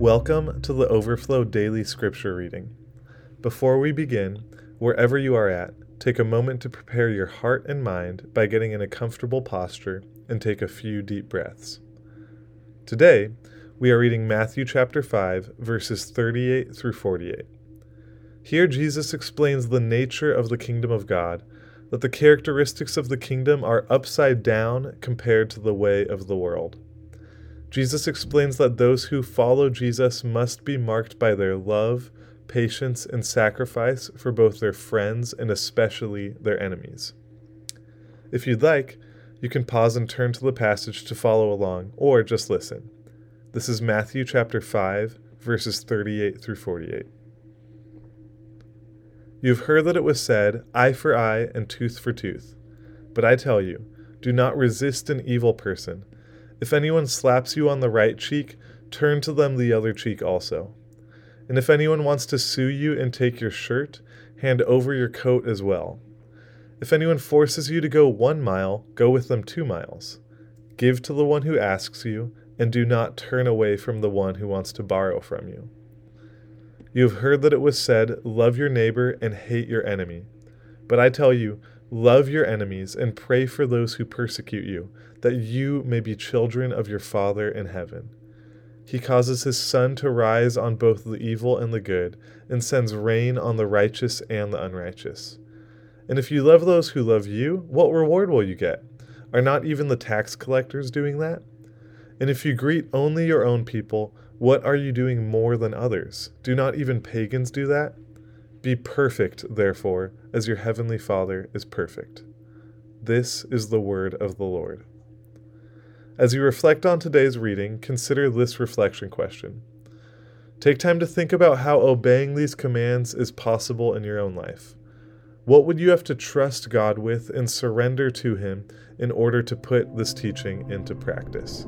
Welcome to the Overflow Daily Scripture Reading. Before we begin, wherever you are at, take a moment to prepare your heart and mind by getting in a comfortable posture and take a few deep breaths. Today, we are reading Matthew chapter 5, verses 38 through 48. Here, Jesus explains the nature of the kingdom of God, that the characteristics of the kingdom are upside down compared to the way of the world. Jesus explains that those who follow Jesus must be marked by their love, patience, and sacrifice for both their friends and especially their enemies. If you'd like, you can pause and turn to the passage to follow along, or just listen. This is Matthew chapter 5, verses 38 through 48. You've heard that it was said, Eye for eye and tooth for tooth. But I tell you, do not resist an evil person. If anyone slaps you on the right cheek, turn to them the other cheek also. And if anyone wants to sue you and take your shirt, hand over your coat as well. If anyone forces you to go one mile, go with them two miles. Give to the one who asks you, and do not turn away from the one who wants to borrow from you. You have heard that it was said, Love your neighbor and hate your enemy. But I tell you, love your enemies and pray for those who persecute you that you may be children of your Father in heaven. He causes his sun to rise on both the evil and the good, and sends rain on the righteous and the unrighteous. And if you love those who love you, what reward will you get? Are not even the tax collectors doing that? And if you greet only your own people, what are you doing more than others? Do not even pagans do that? Be perfect, therefore, as your heavenly Father is perfect. This is the word of the Lord. As you reflect on today's reading, consider this reflection question. Take time to think about how obeying these commands is possible in your own life. What would you have to trust God with and surrender to Him in order to put this teaching into practice?